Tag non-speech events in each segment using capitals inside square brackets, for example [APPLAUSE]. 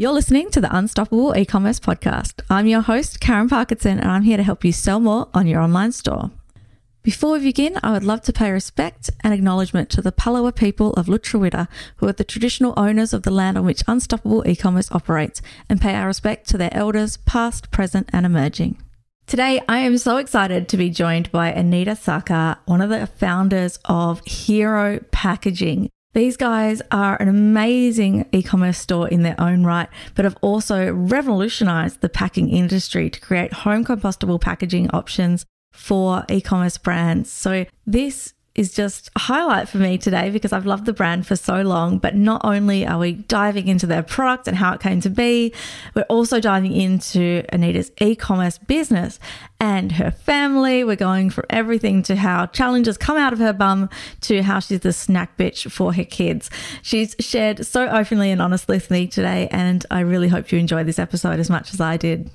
You're listening to the Unstoppable E-commerce podcast. I'm your host, Karen Parkinson, and I'm here to help you sell more on your online store. Before we begin, I would love to pay respect and acknowledgement to the Palawa people of Lutruwita, who are the traditional owners of the land on which Unstoppable E-commerce operates, and pay our respect to their elders, past, present, and emerging. Today, I am so excited to be joined by Anaita Sarkar, one of the founders of Hero Packaging. These guys are an amazing e commerce store in their own right, but have also revolutionized the packing industry to create home compostable packaging options for e commerce brands. So, this is just a highlight for me today because I've loved the brand for so long. But not only are we diving into their product and how it came to be, we're also diving into Anaita's e commerce business and her family. We're going from everything to how challenges come out of her bum to how she's the snack bitch for her kids. She's shared so openly and honestly with me today, and I really hope you enjoy this episode as much as I did.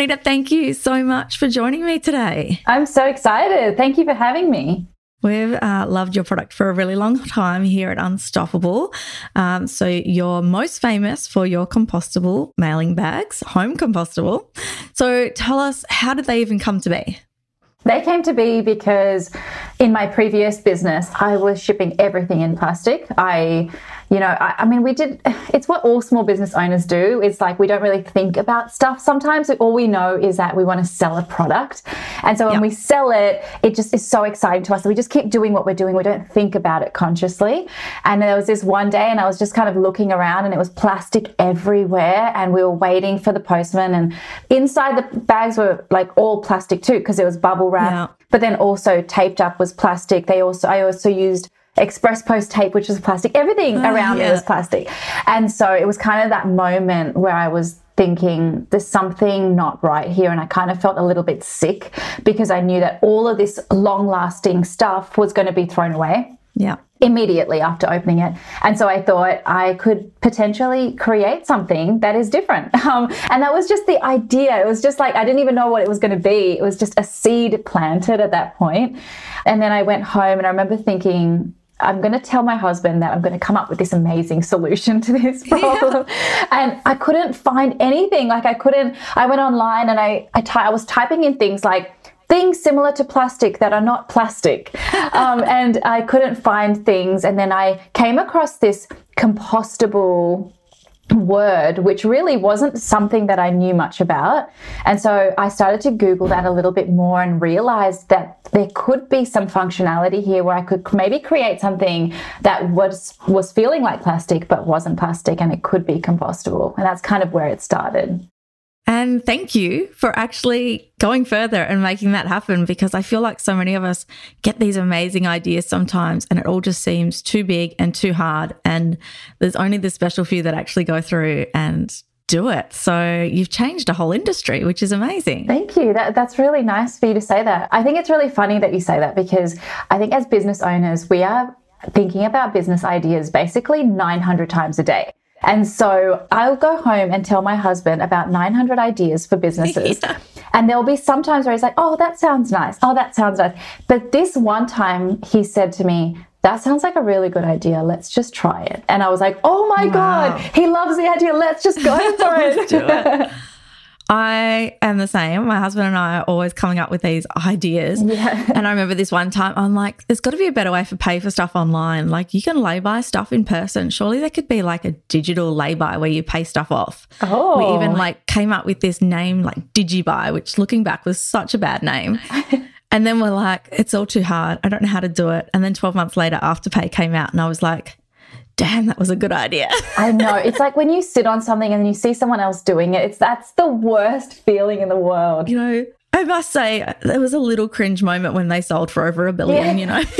Anaita, thank you so much for joining me today. I'm so excited. Thank you for having me. We've uh, loved your product for a really long time here at Unstoppable. Um, so, you're most famous for your compostable mailing bags, home compostable. So, tell us, how did they even come to be? They came to be because in my previous business, I was shipping everything in plastic. I you know, I, I, mean, we did, it's what all small business owners do. It's like we don't really think about stuff sometimes. All we know is that we want to sell a product. And so when yep. we sell it, it just is so exciting to us that we just keep doing what we're doing. We don't think about it consciously. And there was this one day, and I was just kind of looking around, and it was plastic everywhere. And we were waiting for the postman. And inside the bags were like all plastic too, because it was bubble wrap. But then also taped up was plastic. They also, I also used express post tape, which was plastic. Everything oh, around yeah. me was plastic. And so it was kind of that moment where I was thinking there's something not right here and I kind of felt a little bit sick because I knew that all of this long lasting stuff was going to be thrown away. Yeah. Immediately after opening it. And so I thought I could potentially create something that is different. [LAUGHS] Um, and that was just the idea. It was just like, I didn't even know what it was going to be. It was just a seed planted at that point. And then I went home and I remember thinking, I'm going to tell my husband that I'm going to come up with this amazing solution to this [LAUGHS] problem. Yeah. And I couldn't find anything. Like I couldn't, I went online and I, I, ty- I was typing in things like, things similar to plastic that are not plastic. [LAUGHS] Um, and I couldn't find things. And then I came across this compostable word, which really wasn't something that I knew much about. And so I started to Google that a little bit more and realized that there could be some functionality here where I could maybe create something that was was feeling like plastic but wasn't plastic and it could be compostable. And that's kind of where it started. And thank you for actually going further and making that happen because I feel like so many of us get these amazing ideas sometimes and it all just seems too big and too hard. And there's only the special few that actually go through and do it. So you've changed a whole industry, which is amazing. Thank you. That, that's really nice for you to say that. I think it's really funny that you say that because I think as business owners, we are thinking about business ideas basically 900 times a day. And so I'll go home and tell my husband about 900 ideas for businesses. [LAUGHS] yeah. And there'll be some times where he's like, oh, that sounds nice. Oh, that sounds nice. But this one time he said to me, that sounds like a really good idea. Let's just try it. And I was like, oh my wow. God, he loves the idea. Let's just go [LAUGHS] for it. [LAUGHS] I am the same. My husband and I are always coming up with these ideas. [LAUGHS] Yeah. And I remember this one time, I'm like, there's got to be a better way for pay for stuff online. Like, you can lay by stuff in person. Surely there could be like a digital lay by where you pay stuff off. Oh. We even like came up with this name like DigiBuy, which looking back was such a bad name. [LAUGHS] and then we're like, it's all too hard. I don't know how to do it. And then 12 months later, Afterpay came out, and I was like, damn, that was a good idea. I know. It's like when you sit on something and you see someone else doing it, it's that's the worst feeling in the world. You know, I must say there was a little cringe moment when they sold for over a billion, yeah. you know. [LAUGHS]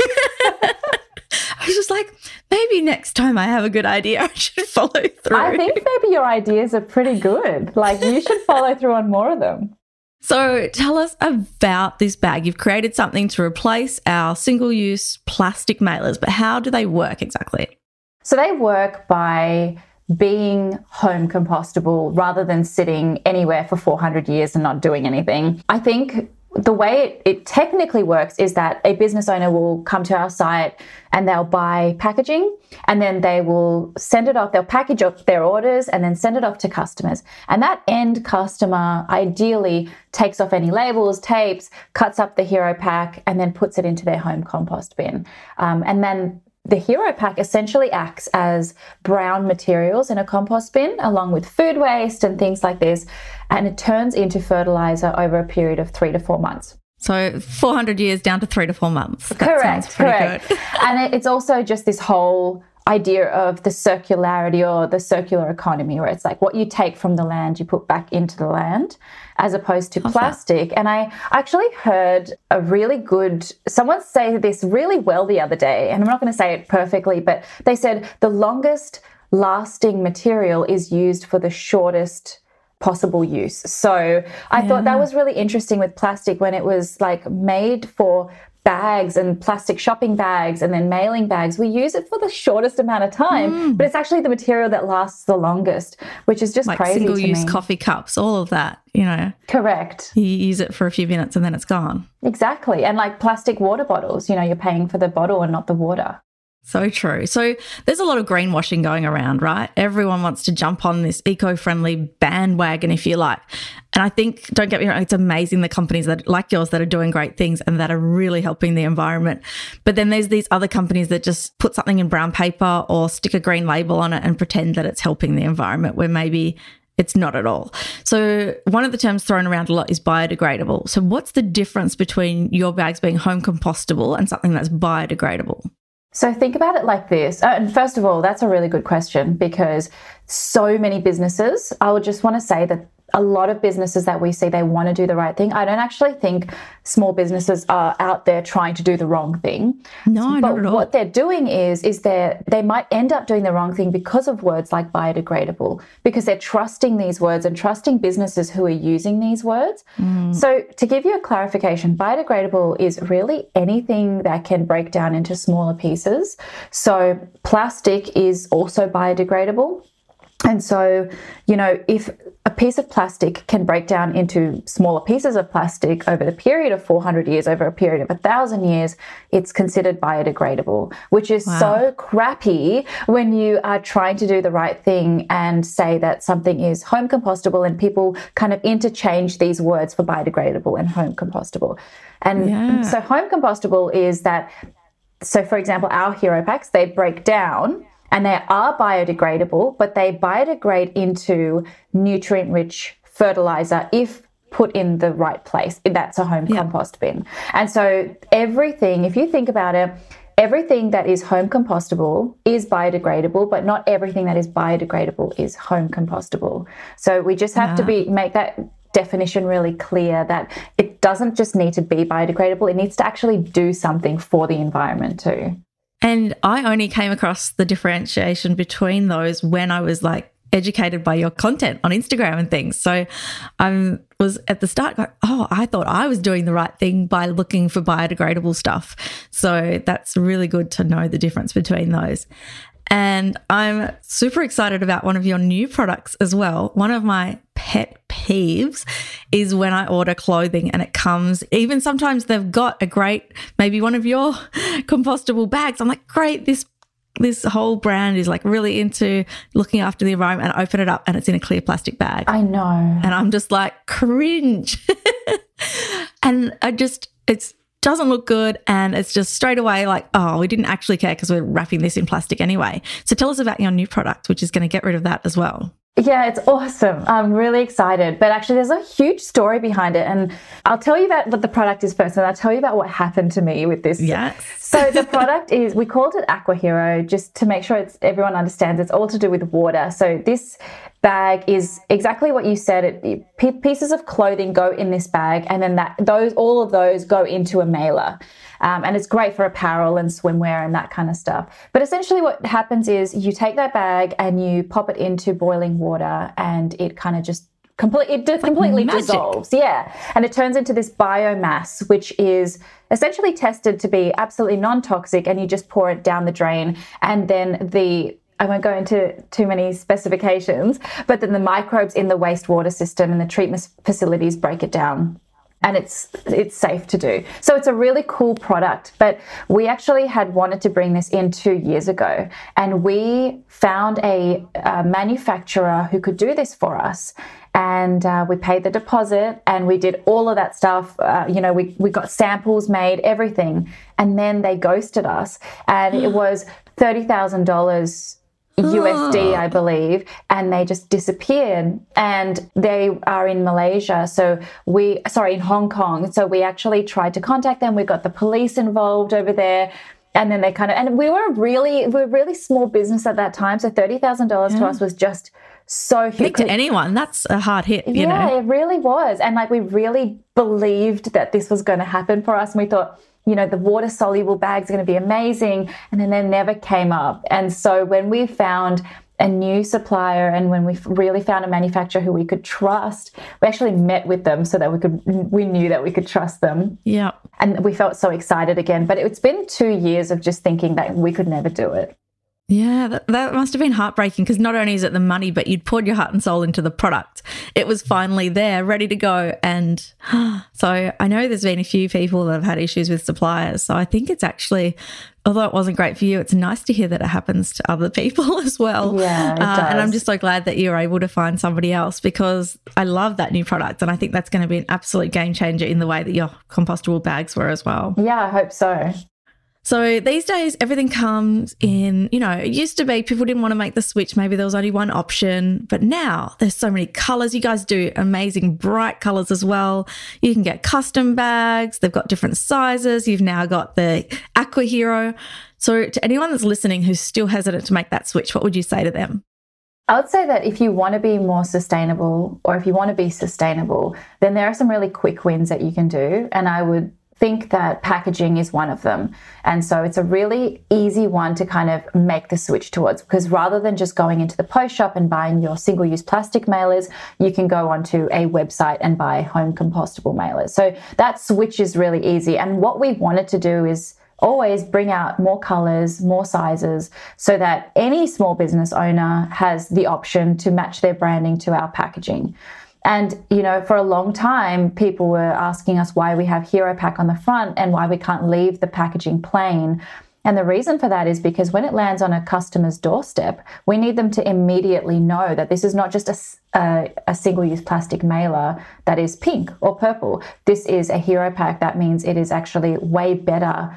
I was just like, maybe next time I have a good idea, I should follow through. I think maybe your ideas are pretty good. Like you should follow through on more of them. So, tell us about this bag. You've created something to replace our single use plastic mailers, but how do they work exactly? So they work by being home compostable rather than sitting anywhere for 400 years and not doing anything. I think the way it, technically works is that a business owner will come to our site and they'll buy packaging and then they will send it off. They'll package up their orders and then send it off to customers. And that end customer ideally takes off any labels, tapes, cuts up the hero pack, and then puts it into their home compost bin. Um, and then the hero pack essentially acts as brown materials in a compost bin along with food waste and things like this and it turns into fertilizer over a period of three to four months. So 400 years down to three to four months. That correct, correct. [LAUGHS] and it's also just this whole idea of the circularity or the circular economy, where it's like what you take from the land, you put back into the land, as opposed to plastic. And I actually heard a really good, someone say this really well the other day, and I'm not going to say it perfectly, but they said the longest lasting material is used for the shortest possible use. So I yeah. thought that was really interesting with plastic when it was like made for bags and plastic shopping bags and then mailing bags. We use it for the shortest amount of time, mm. but it's actually the material that lasts the longest, which is just like crazy. Single use me. coffee cups, all of that, you know. Correct. You use it for a few minutes and then it's gone. Exactly. And like plastic water bottles, you know, you're paying for the bottle and not the water. So true. So there's a lot of greenwashing going around, right? Everyone wants to jump on this eco-friendly bandwagon, if you like. And I think, don't get me wrong, it's amazing the companies that like yours that are doing great things and that are really helping the environment. But then there's these other companies that just put something in brown paper or stick a green label on it and pretend that it's helping the environment where maybe it's not at all. So, one of the terms thrown around a lot is biodegradable. So, what's the difference between your bags being home compostable and something that's biodegradable? So think about it like this. Uh, and first of all, that's a really good question because so many businesses, I would just want to say that a lot of businesses that we see they want to do the right thing. I don't actually think small businesses are out there trying to do the wrong thing. No, but not at all. what they're doing is is they they might end up doing the wrong thing because of words like biodegradable because they're trusting these words and trusting businesses who are using these words. Mm. So to give you a clarification, biodegradable is really anything that can break down into smaller pieces. So plastic is also biodegradable. And so, you know, if a piece of plastic can break down into smaller pieces of plastic over the period of 400 years, over a period of 1,000 years, it's considered biodegradable, which is wow. so crappy when you are trying to do the right thing and say that something is home compostable and people kind of interchange these words for biodegradable and home compostable. And yeah. so, home compostable is that, so for example, our hero packs, they break down and they are biodegradable, but they biodegrade into nutrient rich fertilizer if put in the right place. That's a home yeah. compost bin. And so everything, if you think about it, everything that is home compostable is biodegradable, but not everything that is biodegradable is home compostable. So we just have yeah. to be make that definition really clear that it doesn't just need to be biodegradable, it needs to actually do something for the environment too. And I only came across the differentiation between those when I was like educated by your content on Instagram and things. So I was at the start going, oh, I thought I was doing the right thing by looking for biodegradable stuff. So that's really good to know the difference between those. And I'm super excited about one of your new products as well. One of my pet peeves is when I order clothing and it comes, even sometimes they've got a great, maybe one of your [LAUGHS] compostable bags. I'm like, great, this this whole brand is like really into looking after the environment and I open it up and it's in a clear plastic bag. I know. And I'm just like cringe. [LAUGHS] and I just it's doesn't look good and it's just straight away like oh we didn't actually care because we're wrapping this in plastic anyway. So tell us about your new product which is going to get rid of that as well yeah, it's awesome. I'm really excited. But actually, there's a huge story behind it. And I'll tell you about what the product is first, and I'll tell you about what happened to me with this. Yes. so the product is, we called it Aquahero just to make sure it's everyone understands it's all to do with water. So this bag is exactly what you said. It, pieces of clothing go in this bag, and then that those all of those go into a mailer. Um, and it's great for apparel and swimwear and that kind of stuff. But essentially, what happens is you take that bag and you pop it into boiling water, and it kind of just complete it like completely magic. dissolves yeah and it turns into this biomass which is essentially tested to be absolutely non-toxic and you just pour it down the drain and then the I won't go into too many specifications, but then the microbes in the wastewater system and the treatment facilities break it down and it's it's safe to do. So it's a really cool product. But we actually had wanted to bring this in two years ago, and we found a, a manufacturer who could do this for us. And uh, we paid the deposit, and we did all of that stuff. Uh, you know, we we got samples made, everything, and then they ghosted us, and it [GASPS] was thirty thousand dollars USD, ah. I believe, and they just disappeared. And they are in Malaysia. So we, sorry, in Hong Kong. So we actually tried to contact them. We got the police involved over there. And then they kind of, and we were really, we were really small business at that time. So $30,000 yeah. to us was just so huge. To anyone, that's a hard hit, you yeah, know? it really was. And like we really believed that this was going to happen for us. And we thought, you know, the water soluble bags are going to be amazing. And then they never came up. And so when we found a new supplier and when we really found a manufacturer who we could trust, we actually met with them so that we could, we knew that we could trust them. Yeah. And we felt so excited again. But it's been two years of just thinking that we could never do it. Yeah, that, that must have been heartbreaking because not only is it the money, but you'd poured your heart and soul into the product. It was finally there, ready to go. And [GASPS] so I know there's been a few people that have had issues with suppliers. So I think it's actually, although it wasn't great for you, it's nice to hear that it happens to other [LAUGHS] people as well. Yeah. Uh, and I'm just so glad that you're able to find somebody else because I love that new product. And I think that's going to be an absolute game changer in the way that your compostable bags were as well. Yeah, I hope so. So these days, everything comes in, you know, it used to be people didn't want to make the switch. Maybe there was only one option, but now there's so many colors. You guys do amazing bright colors as well. You can get custom bags, they've got different sizes. You've now got the Aquahero. So, to anyone that's listening who's still hesitant to make that switch, what would you say to them? I would say that if you want to be more sustainable or if you want to be sustainable, then there are some really quick wins that you can do. And I would think that packaging is one of them. And so it's a really easy one to kind of make the switch towards because rather than just going into the post shop and buying your single use plastic mailers, you can go onto a website and buy home compostable mailers. So that switch is really easy. And what we wanted to do is always bring out more colors, more sizes, so that any small business owner has the option to match their branding to our packaging. And, you know, for a long time, people were asking us why we have Hero Pack on the front and why we can't leave the packaging plain. And the reason for that is because when it lands on a customer's doorstep, we need them to immediately know that this is not just a, a, a single use plastic mailer that is pink or purple. This is a hero pack. That means it is actually way better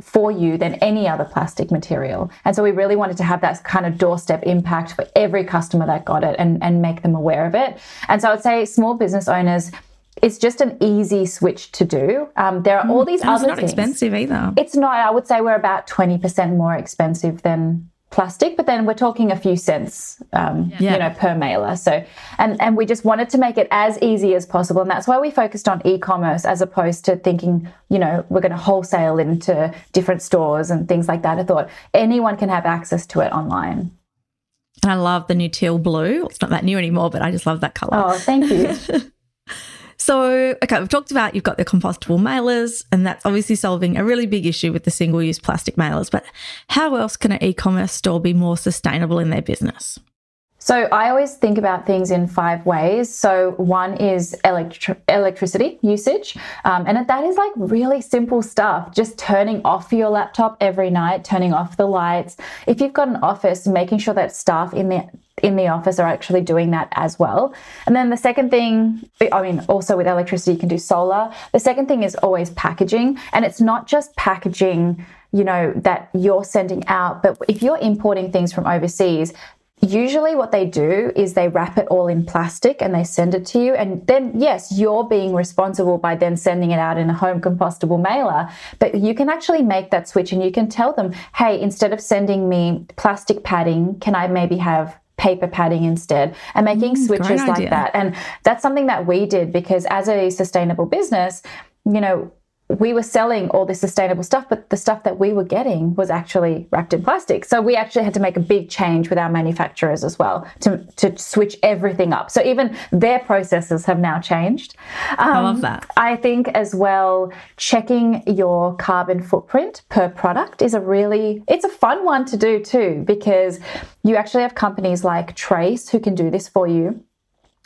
for you than any other plastic material. And so we really wanted to have that kind of doorstep impact for every customer that got it and, and make them aware of it. And so I would say small business owners, it's just an easy switch to do. Um, there are all mm, these other things. it's not things. expensive either. It's not. I would say we're about twenty percent more expensive than plastic, but then we're talking a few cents, um, yeah. you know, per mailer. So, and and we just wanted to make it as easy as possible, and that's why we focused on e-commerce as opposed to thinking, you know, we're going to wholesale into different stores and things like that. I thought anyone can have access to it online. And I love the new teal blue. It's not that new anymore, but I just love that color. Oh, thank you. [LAUGHS] So, okay, we've talked about you've got the compostable mailers, and that's obviously solving a really big issue with the single use plastic mailers. But how else can an e commerce store be more sustainable in their business? So I always think about things in five ways. So one is electri- electricity usage, um, and that is like really simple stuff. Just turning off your laptop every night, turning off the lights. If you've got an office, making sure that staff in the in the office are actually doing that as well. And then the second thing, I mean, also with electricity, you can do solar. The second thing is always packaging, and it's not just packaging you know that you're sending out but if you're importing things from overseas Usually, what they do is they wrap it all in plastic and they send it to you. And then, yes, you're being responsible by then sending it out in a home compostable mailer. But you can actually make that switch and you can tell them, hey, instead of sending me plastic padding, can I maybe have paper padding instead and making mm, switches like that. And that's something that we did because as a sustainable business, you know, we were selling all this sustainable stuff, but the stuff that we were getting was actually wrapped in plastic. So we actually had to make a big change with our manufacturers as well to, to switch everything up. So even their processes have now changed. Um, I love that. I think as well, checking your carbon footprint per product is a really, it's a fun one to do too, because you actually have companies like Trace who can do this for you.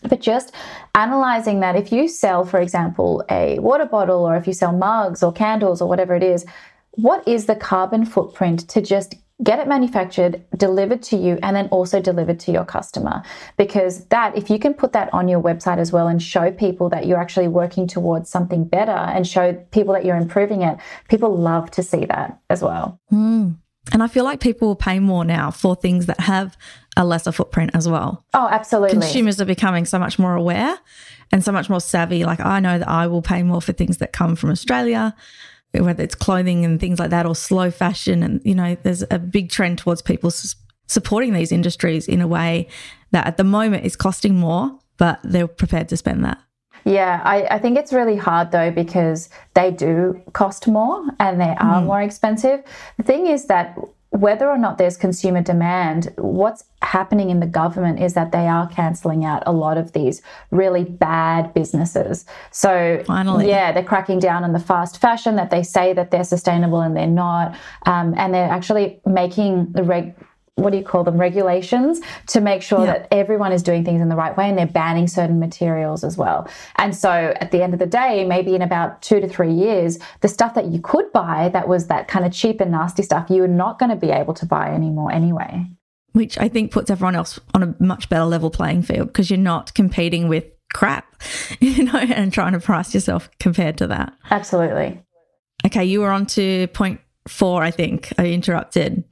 But just analyzing that if you sell, for example, a water bottle or if you sell mugs or candles or whatever it is, what is the carbon footprint to just get it manufactured, delivered to you, and then also delivered to your customer. Because that, if you can put that on your website as well and show people that you're actually working towards something better and show people that you're improving it, people love to see that as well. Mm. And I feel like people will pay more now for things that have a lesser footprint as well. Oh, absolutely. Consumers are becoming so much more aware and so much more savvy. Like, I know that I will pay more for things that come from Australia whether it's clothing and things like that or slow fashion. And, you know, there's a big trend towards people supporting these industries in a way that at the moment is costing more, but they're prepared to spend that. Yeah, I, I, think it's really hard though because they do cost more and they are mm. more expensive. The thing is that whether or not there's consumer demand, what's happening in the government is that they are cancelling out a lot of these really bad businesses. So, finally, yeah, they're cracking down on the fast fashion that they say that they're sustainable and they're not, um, and they're actually making the reg what do you call them regulations to make sure yeah. that everyone is doing things in the right way and they're banning certain materials as well. And so at the end of the day maybe in about two to three years the stuff that you could buy that was that kind of cheap and nasty stuff you are not going to be able to buy anymore anyway. Which i think puts everyone else on a much better level playing field because you're not competing with crap [LAUGHS] you know and trying to price yourself compared to that. Absolutely. Okay you were on to point four i think. I interrupted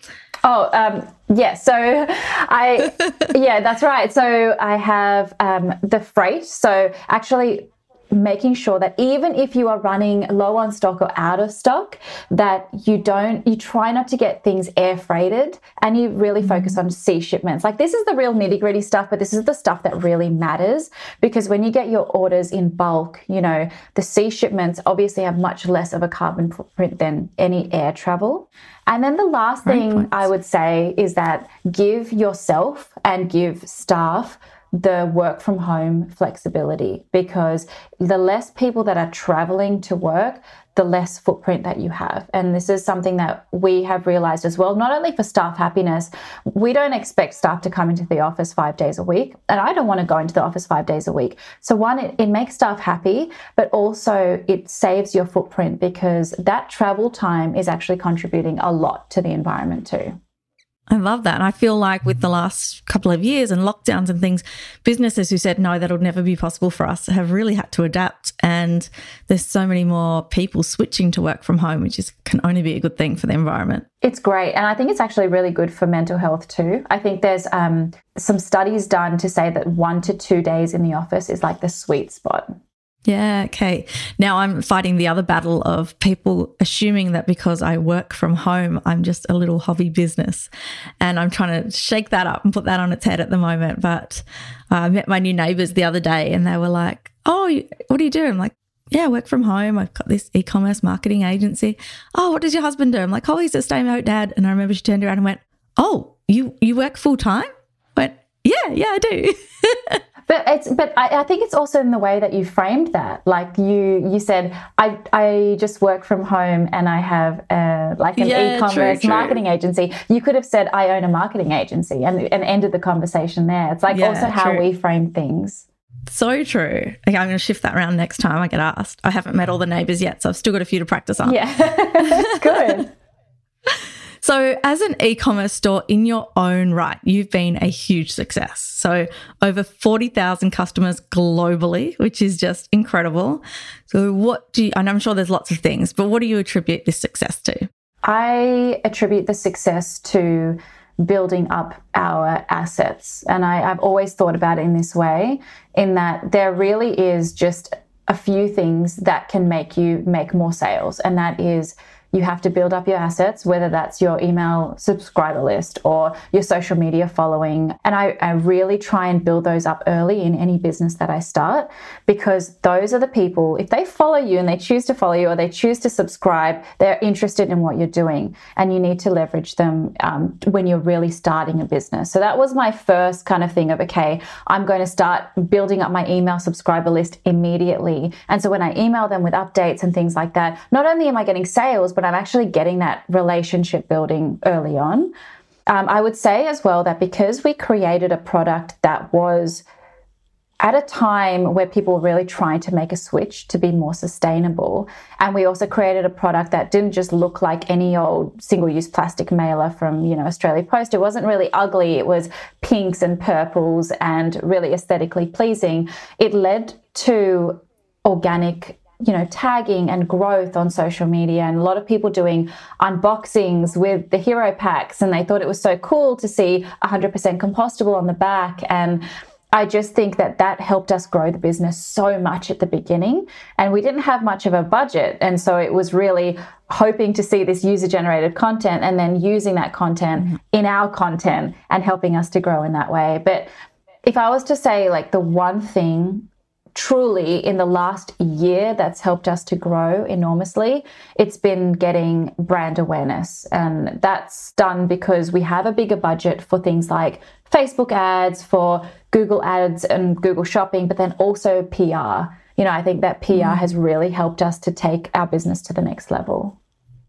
Oh, um, yeah. So I, [LAUGHS] yeah, that's right. So I have um, the freight. So actually, making sure that even if you are running low on stock or out of stock that you don't you try not to get things air freighted and you really mm-hmm. focus on sea shipments like this is the real nitty gritty stuff but this is the stuff that really matters because when you get your orders in bulk you know the sea shipments obviously have much less of a carbon footprint than any air travel and then the last Great thing points. I would say is that give yourself and give staff the work from home flexibility because the less people that are traveling to work, the less footprint that you have. And this is something that we have realized as well, not only for staff happiness, we don't expect staff to come into the office five days a week. And I don't want to go into the office five days a week. So, one, it, it makes staff happy, but also it saves your footprint because that travel time is actually contributing a lot to the environment too. I love that. And I feel like with the last couple of years and lockdowns and things, businesses who said, no, that'll never be possible for us have really had to adapt. And there's so many more people switching to work from home, which is can only be a good thing for the environment. It's great. And I think it's actually really good for mental health too. I think there's um, some studies done to say that one to two days in the office is like the sweet spot. Yeah, okay. Now I'm fighting the other battle of people assuming that because I work from home, I'm just a little hobby business. And I'm trying to shake that up and put that on its head at the moment. But uh, I met my new neighbors the other day and they were like, Oh, what do you do? I'm like, yeah, I work from home. I've got this e commerce marketing agency. Oh, what does your husband do? I'm like, oh, he's a stay home dad. And I remember she turned around and went, Oh, you, you work full time? went, yeah, yeah, I do. [LAUGHS] But it's but I, I, think it's also in the way that you framed that. Like you you said, I I just work from home and I have a, like an yeah, e-commerce true, marketing agency. You could have said I own a marketing agency and and ended the conversation there. It's like yeah, also how true. we frame things. So true. Okay, I'm going to shift that around next time I get asked. I haven't met all the neighbours yet, so I've still got a few to practice on. Yeah, [LAUGHS] that's good. So, as an e commerce store in your own right, you've been a huge success. So, over 40,000 customers globally, which is just incredible. So, what do you, and I'm sure there's lots of things, but what do you attribute this success to? I attribute the success to building up our assets. And I, have always thought about it in this way, in that there really is just a few things that can make you make more sales. And that is you have to build up your assets, whether that's your email subscriber list or your social media following. And I, I, really try and build those up early in any business that I start because those are the people, if they follow you and they choose to follow you or they choose to subscribe, they're interested in what you're doing. And you need to leverage them um, when you're really starting a business. So that was my first kind of thing of, okay, I'm going to start building up my email subscriber list immediately. And so when I email them with updates and things like that, not only am I getting sales, but I'm actually getting that relationship building early on. Um, I would say as well that because we created a product that was at a time where people were really trying to make a switch to be more sustainable. And we also created a product that didn't just look like any old single-use plastic mailer from, you know, Australia Post. It wasn't really ugly. It was pinks and purples and really aesthetically pleasing. It led to organic you know, tagging and growth on social media, and a lot of people doing unboxings with the hero packs, and they thought it was so cool to see 100% compostable on the back. And I just think that that helped us grow the business so much at the beginning. And we didn't have much of a budget. And so it was really hoping to see this user generated content and then using that content mm-hmm. in our content and helping us to grow in that way. But if I was to say, like, the one thing truly in the last year that's helped us to grow enormously. It's been getting brand awareness. And that's done because we have a bigger budget for things like Facebook ads, for Google ads and Google shopping, but then also PR. You know, I think that PR mm. has really helped us to take our business to the next level.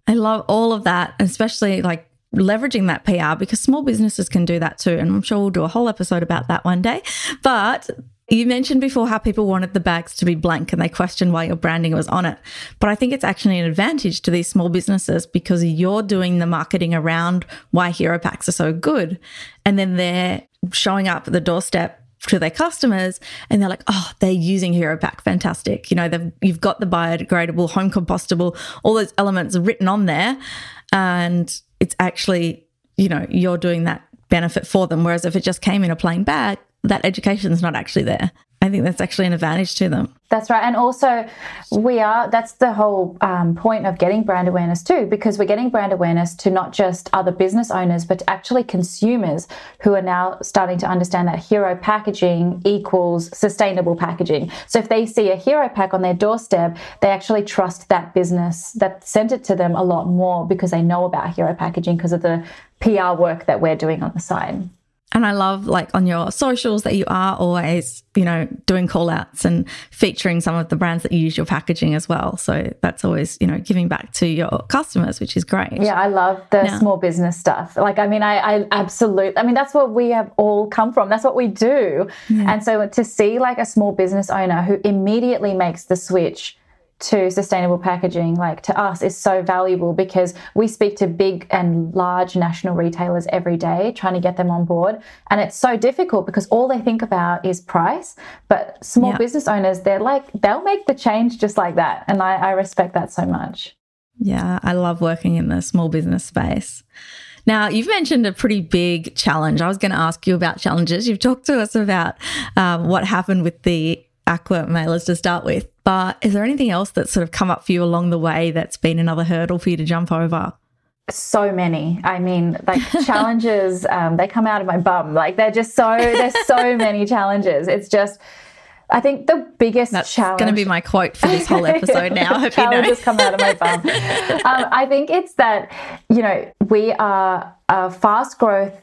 I love all of that, especially like leveraging that PR because small businesses can do that too. And I'm sure we'll do a whole episode about that one day. But you mentioned before how people wanted the bags to be blank and they questioned why your branding was on it. But I think it's actually an advantage to these small businesses because you're doing the marketing around why hero packs are so good. And then they're showing up at the doorstep to their customers and they're like, oh, they're using Hero Pack. Fantastic. You know, they've, you've got the biodegradable, home compostable, all those elements written on there. And it's actually, you know, you're doing that benefit for them. Whereas if it just came in a plain bag, that education is not actually there. I think that's actually an advantage to them. That's right. And also, we are, that's the whole um, point of getting brand awareness too, because we're getting brand awareness to not just other business owners, but actually consumers who are now starting to understand that hero packaging equals sustainable packaging. So if they see a hero pack on their doorstep, they actually trust that business that sent it to them a lot more because they know about hero packaging because of the PR work that we're doing on the side. And I love like on your socials that you are always, you know, doing call outs and featuring some of the brands that you use your packaging as well. So that's always, you know, giving back to your customers, which is great. Yeah, I love the now, small business stuff. Like, I mean, I, I absolutely, I mean, that's what we have all come from. That's what we do. Yeah. And so to see like a small business owner who immediately makes the switch to sustainable packaging, like to us, is so valuable because we speak to big and large national retailers every day trying to get them on board. And it's so difficult because all they think about is price. But small yeah. business owners, they're like, they'll make the change just like that. And I, I respect that so much. Yeah, I love working in the small business space. Now, you've mentioned a pretty big challenge. I was going to ask you about challenges. You've talked to us about um, what happened with the aqua mailers to start with. But is there anything else that's sort of come up for you along the way that's been another hurdle for you to jump over? so many i mean like [LAUGHS] challenges um, they come out of my bum like they're just so there's so [LAUGHS] many challenges it's just I think the biggest challenge. That's challenge. going to be my quote for this whole episode now. I hope challenges you know. come out of my bum. [LAUGHS] um, I think it's that you know we are a fast growth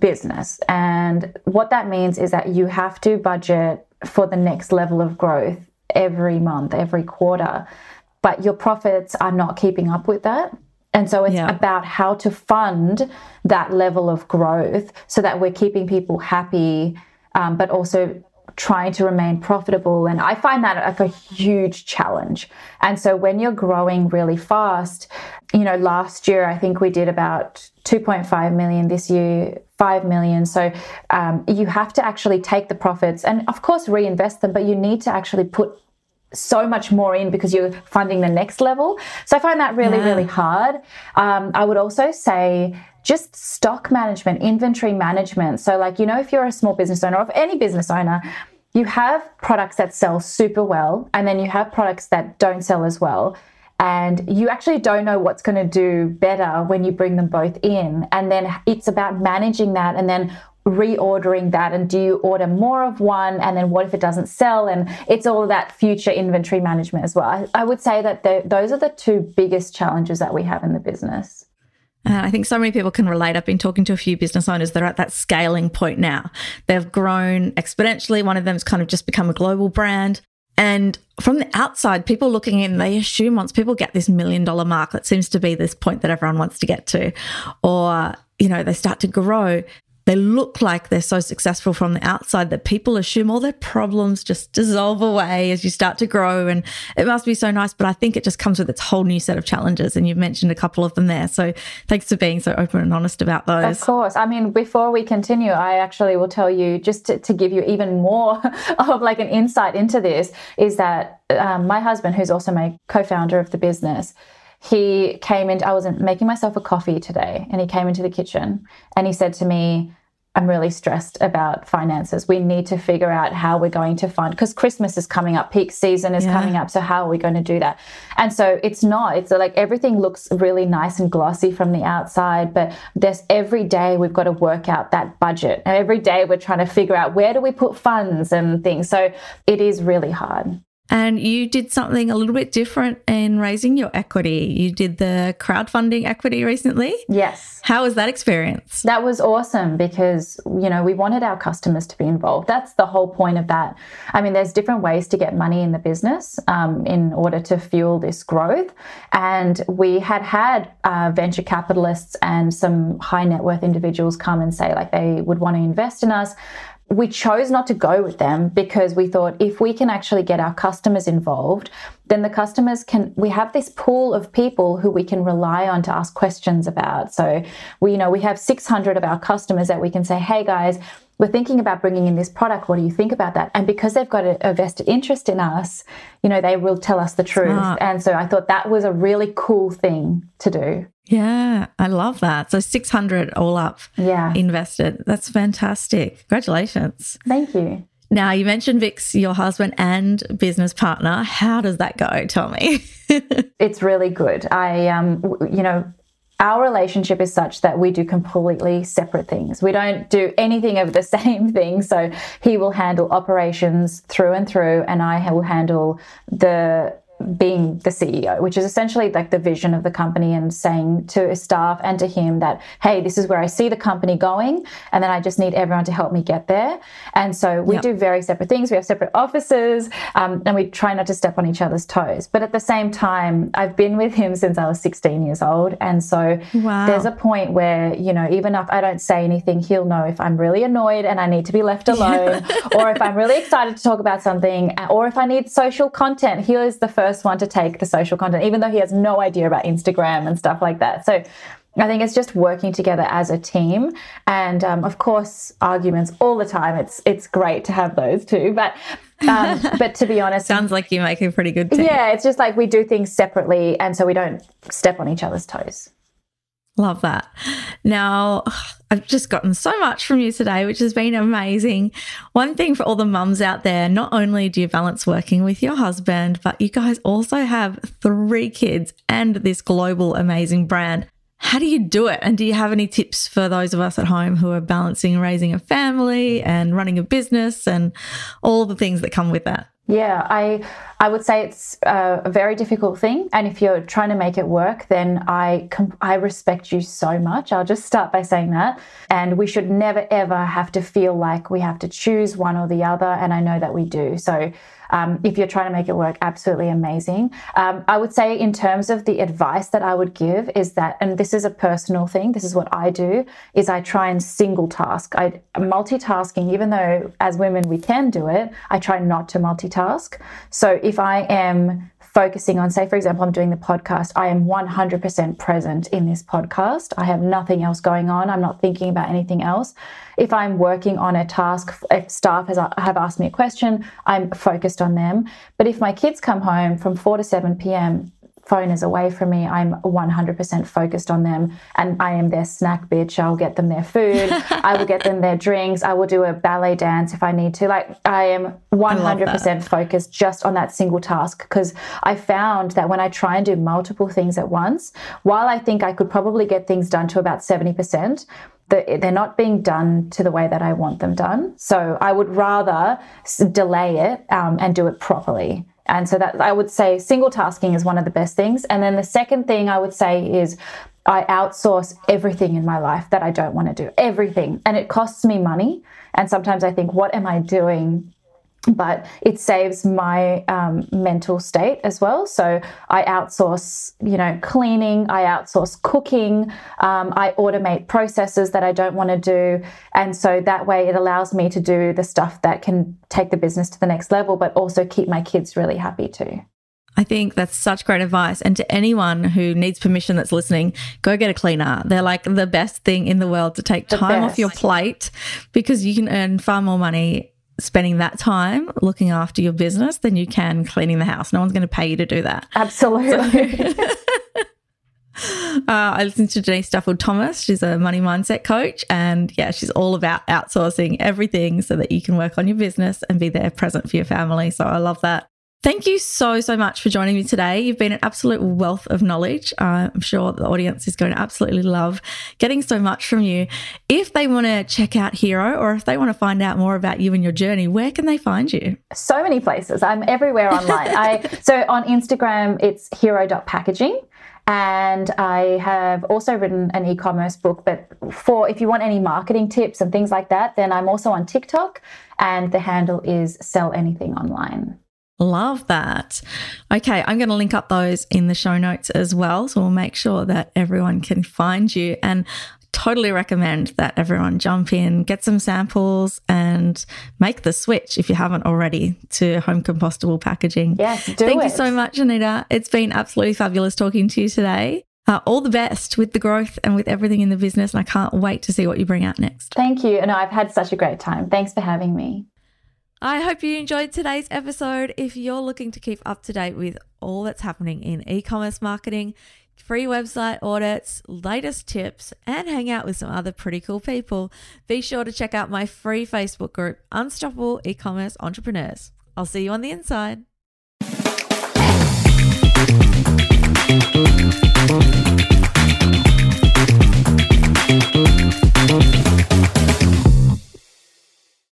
business, and what that means is that you have to budget for the next level of growth every month, every quarter, but your profits are not keeping up with that. And so it's yeah. about how to fund that level of growth so that we're keeping people happy, um, but also trying to remain profitable. And I find that like a huge challenge. And so when you're growing really fast, you know, last year I think we did about 2.5 million this year 5 million so um, you have to actually take the profits and of course reinvest them but you need to actually put so much more in because you're funding the next level so i find that really yeah. really hard um, i would also say just stock management inventory management. So like you know if you're a small business owner or any business owner you have products that sell super well and then you have products that don't sell as well. And you actually don't know what's going to do better when you bring them both in. And then it's about managing that and then reordering that. And do you order more of one? And then what if it doesn't sell? And it's all that future inventory management as well. I, I would say that the, those are the two biggest challenges that we have in the business and I think so many people can relate. I've been talking to a few business owners that are at that scaling point now. They've grown exponentially. One of them's kind of just become a global brand. And from the outside, people looking in, they assume once people get this million dollar mark, that seems to be this point that everyone wants to get to, or, you know, they start to grow, they look like they're so successful from the outside that people assume all their problems just dissolve away as you start to grow. And it must be so nice. But I think it just comes with its whole new set of challenges. And you've mentioned a couple of them there. So thanks for being so open and honest about those. Of course. I mean, before we continue, I actually will tell you just to, to give you even more [LAUGHS] of like an insight into this is that um, my husband, who's also my co founder of the business, he came in, I wasn't making myself a coffee today, and he came into the kitchen and he said to me, I'm really stressed about finances. We need to figure out how we're going to fund because Christmas is coming up, peak season is yeah. coming up. So how are we going to do that? And so it's not. It's like everything looks really nice and glossy from the outside, but there's every day we've got to work out that budget. And every day we're trying to figure out where do we put funds and things. So it is really hard. And you did something a little bit different in raising your equity. You did the crowdfunding equity recently. Yes. How was that experience? That was awesome because, you know, we wanted our customers to be involved. That's the whole point of that. I mean, there's different ways to get money in the business um, in order to fuel this growth. And we had had uh, venture capitalists and some high net worth individuals come and say, like, they would want to invest in us we chose not to go with them because we thought if we can actually get our customers involved, then the customers can, we have this pool of people who we can rely on to ask questions about. So we, you know, we have 600 of our customers that we can say, hey guys, we're thinking about bringing in this product. What do you think about that? And because they've got a, a vested interest in us, you know, they will tell us the truth. Smart. And so I thought that was a really cool thing to do. Yeah, I love that. So 600 all up yeah. invested. That's fantastic. Congratulations. Thank you. Now, you mentioned Vix, your husband and business partner. How does that go? Tell me. [LAUGHS] it's really good. I, um, you know, our relationship is such that we do completely separate things. We don't do anything of the [LAUGHS] same thing. So he will handle operations through and through, and I will handle the being the CEO, which is essentially like the vision of the company and saying to his staff and to him that, hey, this is where I see the company going. And then I just need everyone to help me get there. And so we yep. do very separate things. We have separate offices um, and we try not to step on each other's toes. But at the same time, I've been with him since I was 16 years old. And so wow. there's a point where, you know, even if I don't say anything, he'll know if I'm really annoyed and I need to be left [LAUGHS] alone, or if I'm really excited to talk about something, or if I need social content, he is the first first one to take the social content, even though he has no idea about Instagram and stuff like that. So I think it's just working together as a team, and um, of course, arguments all the time. It's it's great to have those too, but um, [LAUGHS] but to be honest, sounds like you make a pretty good team. Yeah, it's just like we do things separately, and so we don't step on each other's toes. Love that. Now, [SIGHS] I've just gotten so much from you today, which has been amazing. One thing for all the mums out there not only do you balance working with your husband, but you guys also have three kids and this global amazing brand. How do you do it? And do you have any tips for those of us at home who are balancing raising a family and running a business and all the things that come with that? Yeah, I I would say it's a, a, very difficult thing, and if you're trying to make it work, then I I respect you so much. I'll just start by saying that, and we should never ever have to feel like we have to choose one or the other, and I know that we do. So um, if you're trying to make it work, absolutely amazing. Um, I would say, in terms of the advice that I would give, is that, and this is a personal thing, this is what I do, is I try and single task. I multitasking, even though as women we can do it, I try not to multitask. So if I am focusing on, say, for example, I'm doing the podcast, I am 100% present in this podcast. I have nothing else going on. I'm not thinking about anything else. If I'm working on a task, if staff has, have asked me a question, I'm focused on them. But if my kids come home from 4 to 7 p.m., phone is away from me, I'm 100% focused on them and I am their snack bitch. I'll get them their food. [LAUGHS] I will get them their drinks. I will do a ballet dance if I need to. Like I am 100% I focused just on that single task because I found that when I try and do multiple things at once, while I think I could probably get things done to about 70%, they're not being done to the way that I want them done. So I would rather delay it um, and do it properly. And so that I would say single tasking is one of the best things. And then the second thing I would say is I outsource everything in my life that I don't want to do, everything. And it costs me money. And sometimes I think, what am I doing but it saves my um, mental state as well. So I outsource, you know, cleaning, I outsource cooking, um, I automate processes that I don't want to do. And so that way it allows me to do the stuff that can take the business to the next level, but also keep my kids really happy too. I think that's such great advice. And to anyone who needs permission that's listening, go get a cleaner. They're like the best thing in the world to take time off your plate because you can earn far more money spending that time looking after your business than you can cleaning the house. No one's going to pay you to do that. Absolutely. So, [LAUGHS] uh, I listened to Denise Duffield Thomas. She's a money mindset coach. And yeah, she's all about outsourcing everything so that you can work on your business and be there present for your family. So I love that. Thank you so, so much for joining me today. You've been an absolute wealth of knowledge. Uh, I'm sure the audience is going to absolutely love getting so much from you. If they want to check out Hero or if they want to find out more about you and your journey, where can they find you? So many places. I'm everywhere online. I [LAUGHS] So on Instagram, it's hero.packaging. And I have also written an e commerce book. But for if you want any marketing tips and things like that, then I'm also on TikTok, and the handle is Sell Anything Online. Love that. Okay, I'm going to link up those in the show notes as well. So we'll make sure that everyone can find you. And totally recommend that everyone jump in, get some samples, and make the switch if you haven't already to home compostable packaging. Yes, do Thank it. you so much, Anaita. It's been absolutely fabulous talking to you today. Uh, all the best with the growth and with everything in the business. And I can't wait to see what you bring out next. Thank you. And I've had such a great time. Thanks for having me. I hope you enjoyed today's episode. If you're looking to keep up to date with all that's happening in e commerce marketing, free website audits, latest tips, and hang out with some other pretty cool people, be sure to check out my free Facebook group, Unstoppable E Commerce Entrepreneurs. I'll see you on the inside. Thank you.